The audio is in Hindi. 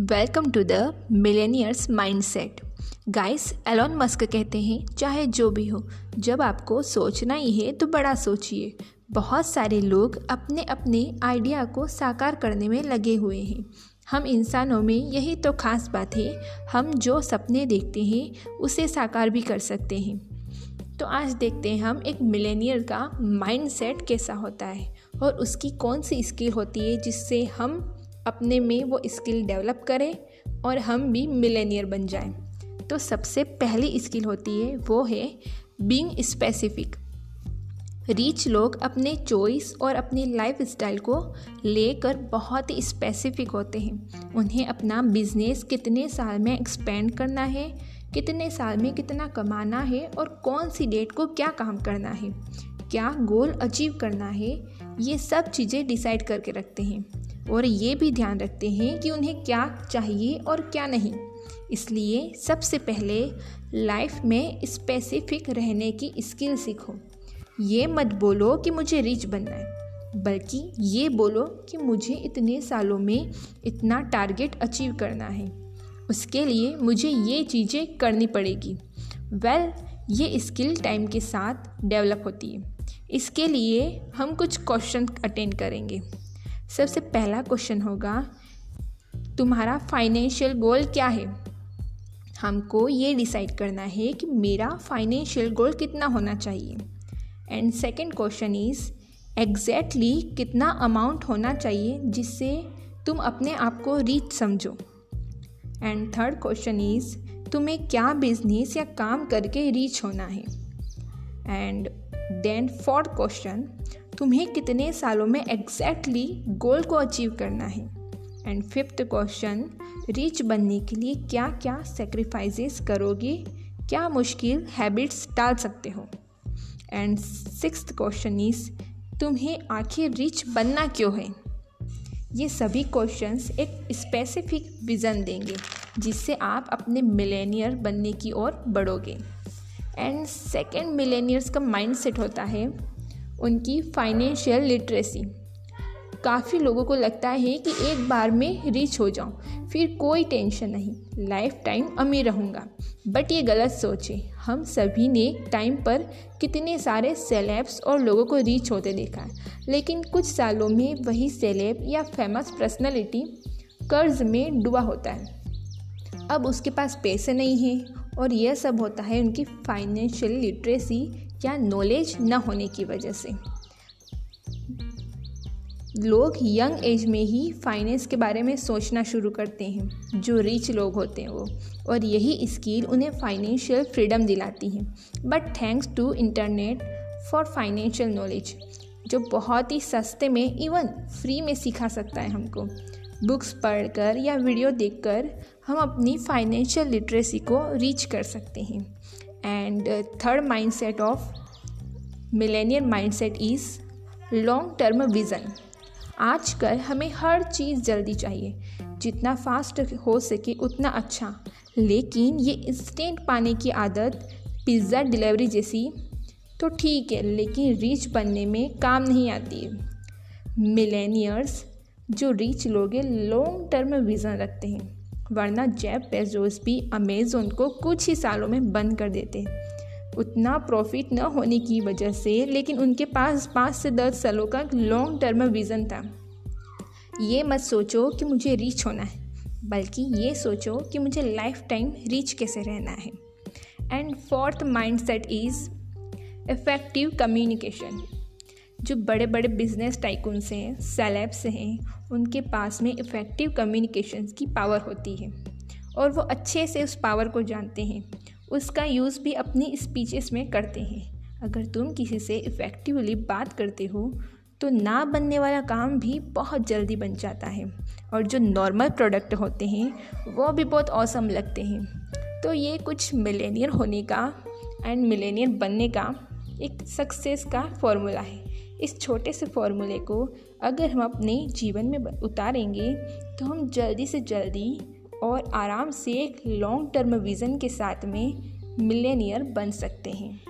Welcome to the millionaires mindset guys Elon Musk कहते हैं, चाहे जो भी हो, जब आपको सोचना ही है तो बड़ा सोचिए। बहुत सारे लोग अपने अपने आइडिया को साकार करने में लगे हुए हैं। हम इंसानों में यही तो खास बात है, हम जो सपने देखते हैं, उसे साकार भी कर सकते हैं। तो आज देखते हैं हम एक मिलेनियर का माइंडसेट कैसा होता है और उसकी कौन सी स्किल होती है जिससे हम अपने में वो स्किल डेवलप करें और हम भी मिलेनियर बन जाएँ। तो सबसे पहली स्किल होती है, वो है बीइंग स्पेसिफिक रीच लोग अपने चॉइस और अपनी लाइफ स्टाइल को लेकर बहुत ही स्पेसिफिक होते हैं। उन्हें अपना बिज़नेस कितने साल में एक्सपेंड करना है, कितने साल में कितना कमाना है और कौन सी डेट को क्या काम करना है, क्या गोल अचीव करना है, ये सब चीज़ें डिसाइड करके रखते हैं। और ये भी ध्यान रखते हैं कि उन्हें क्या चाहिए और क्या नहीं। इसलिए सबसे पहले लाइफ में स्पेसिफिक रहने की स्किल सीखो। ये मत बोलो कि मुझे रिच बनना है बल्कि ये बोलो कि मुझे इतने सालों में इतना टारगेट अचीव करना है। उसके लिए मुझे ये चीज़ें करनी पड़ेगी। वेल well, ये स्किल टाइम के साथ डेवलप होती है। इसके लिए हम कुछ क्वेश्चन अटेंड करेंगे। सबसे पहला क्वेश्चन होगा, तुम्हारा फाइनेंशियल गोल क्या है? हमको ये डिसाइड करना है कि मेरा फाइनेंशियल गोल कितना होना चाहिए। And second question is exactly कितना अमाउंट होना चाहिए जिससे तुम अपने आप को रीच समझो। एंड थर्ड क्वेश्चन इज़ तुम्हें क्या बिज़नेस या काम करके रीच होना है? एंड देन फोर्थ क्वेश्चन तुम्हें कितने सालों में एग्जैक्टली exactly गोल को अचीव करना है? एंड फिफ्थ क्वेश्चन रिच बनने के लिए क्या क्या सेक्रीफाइसेस करोगे? क्या मुश्किल हैबिट्स डाल सकते हो? एंड सिक्स क्वेश्चन इज़ तुम्हें आखिर रिच बनना क्यों है? ये सभी क्वेश्चंस एक स्पेसिफिक विज़न देंगे, जिससे आप अपने मिलेनियर बनने की ओर बढ़ोगे। एंड सेकेंड मिलेनियर्स का माइंड सेट होता है उनकी फाइनेंशियल लिटरेसी काफ़ी लोगों को लगता है कि एक बार में रिच हो जाऊँ, फिर कोई टेंशन नहीं लाइफ टाइम अमीर रहूँगा। बट ये गलत सोच है हम सभी ने टाइम पर कितने सारे सेलेब्स और लोगों को रीच होते देखा है। लेकिन कुछ सालों में वही सेलेब या फ़ेमस पर्सनैलिटी कर्ज में डूबा होता है। अब उसके पास पैसे नहीं हैं और यह सब होता है उनकी फाइनेंशियल लिटरेसी या नॉलेज न होने की वजह से। लोग यंग एज में ही फाइनेंस के बारे में सोचना शुरू करते हैं, जो रिच लोग होते हैं वो। और यही स्किल उन्हें फाइनेंशियल फ्रीडम दिलाती है। But thanks to internet for financial knowledge जो बहुत ही सस्ते में इवन फ्री में सिखा सकता है हमको। बुक्स पढ़कर या वीडियो देखकर हम अपनी फाइनेंशियल लिटरेसी को रीच कर सकते हैं। And third mindset of millionaire mindset is long term vision आजकल हमें हर चीज़ जल्दी चाहिए। जितना फास्ट हो सके उतना अच्छा। लेकिन ये इंस्टेंट पाने की आदत पिज़्ज़ा डिलीवरी जैसी तो ठीक है, लेकिन रिच बनने में काम नहीं आती। है मिलेनियर्स जो रिच लोग लॉन्ग टर्म विज़न रखते हैं। वरना जैब बेजोस भी अमेज़ोन को कुछ ही सालों में बंद कर देते। उतना प्रॉफिट न होने की वजह से, लेकिन उनके पास पाँच से दस सालों का लॉन्ग टर्म विज़न था। ये मत सोचो कि मुझे रीच होना है, बल्कि ये सोचो कि मुझे लाइफ टाइम रीच कैसे रहना है। And fourth mindset is effective communication जो बड़े बड़े बिज़नेस टाइकून्स हैं सेलेब्स हैं, उनके पास में इफ़ेक्टिव कम्युनिकेशन की पावर होती है। और वो अच्छे से उस पावर को जानते हैं। उसका यूज़ भी अपनी स्पीचेस में करते हैं। अगर तुम किसी से इफ़ेक्टिवली बात करते हो तो ना बनने वाला काम भी बहुत जल्दी बन जाता है। और जो नॉर्मल प्रोडक्ट होते हैं, वो भी बहुत औसम लगते हैं। तो ये कुछ मिलेनियर होने का एंड मिलेनियर बनने का एक सक्सेस का फॉर्मूला है। इस छोटे से फॉर्मूले को अगर हम अपने जीवन में उतारेंगे तो हम जल्दी से जल्दी और आराम से एक लॉन्ग टर्म विज़न के साथ में मिलेनियर बन सकते हैं।